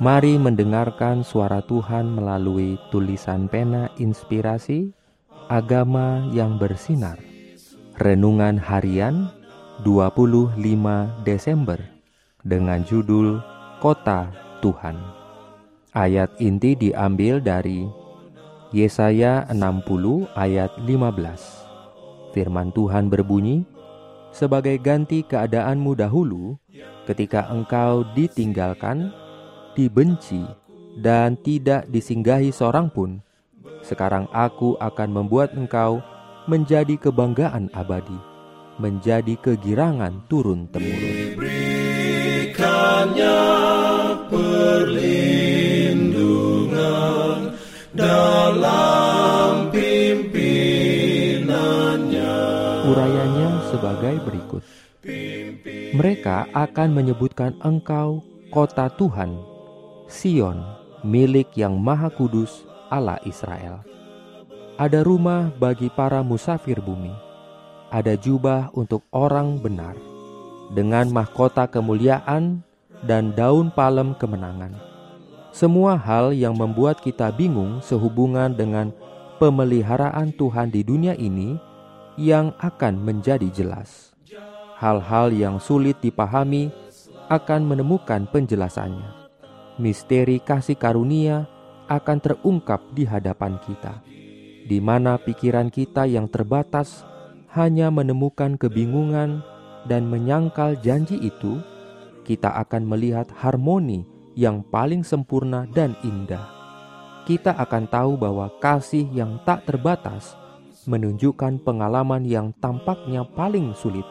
Mari mendengarkan suara Tuhan melalui tulisan pena inspirasi Agama yang bersinar. Renungan harian 25 Desember Dengan judul Kota Tuhan. Ayat inti diambil dari Yesaya 60 ayat 15 Firman Tuhan berbunyi Sebagai ganti keadaanmu dahulu Ketika engkau ditinggalkan dibenci, dan tidak disinggahi seorang pun, sekarang aku akan membuat engkau menjadi kebanggaan abadi, menjadi kegirangan turun-temurun. perlindungan dalam pimpinannya. Urayanya sebagai berikut. Mereka akan menyebutkan engkau kota Tuhan Sion, milik yang Maha Kudus Allah Israel. Ada rumah bagi para musafir bumi, ada jubah untuk orang benar, dengan mahkota kemuliaan dan daun palem kemenangan. Semua hal yang membuat kita bingung sehubungan dengan pemeliharaan Tuhan di dunia ini yang akan menjadi jelas. Hal-hal yang sulit dipahami akan menemukan penjelasannya misteri kasih karunia akan terungkap di hadapan kita, di mana pikiran kita yang terbatas hanya menemukan kebingungan dan menyangkal janji itu, kita akan melihat harmoni yang paling sempurna dan indah. Kita akan tahu bahwa kasih yang tak terbatas menunjukkan pengalaman yang tampaknya paling sulit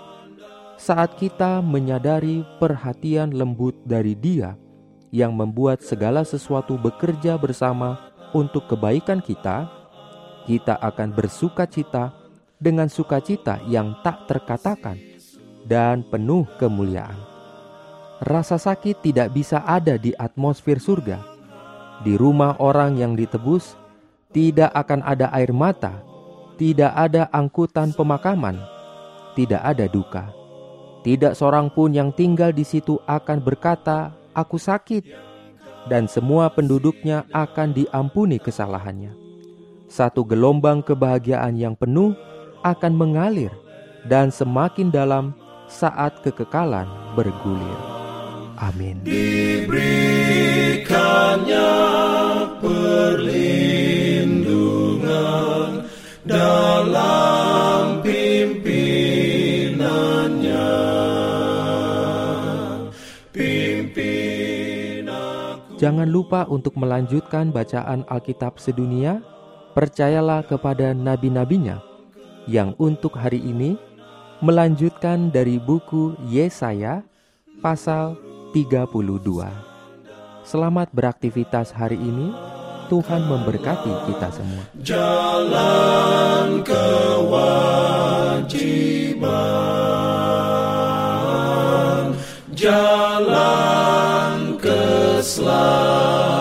saat kita menyadari perhatian lembut dari Dia yang membuat segala sesuatu bekerja bersama untuk kebaikan kita, kita akan bersuka cita dengan sukacita yang tak terkatakan dan penuh kemuliaan. Rasa sakit tidak bisa ada di atmosfer surga. Di rumah orang yang ditebus, tidak akan ada air mata, tidak ada angkutan pemakaman, tidak ada duka. Tidak seorang pun yang tinggal di situ akan berkata aku sakit, dan semua penduduknya akan diampuni kesalahannya. Satu gelombang kebahagiaan yang penuh akan mengalir dan semakin dalam saat kekekalan bergulir. Amin. Diberikannya perlindungan dalam Jangan lupa untuk melanjutkan bacaan Alkitab sedunia. Percayalah kepada nabi-nabinya yang untuk hari ini melanjutkan dari buku Yesaya pasal 32. Selamat beraktivitas hari ini. Tuhan memberkati kita semua. Jalan jalan keselamatan.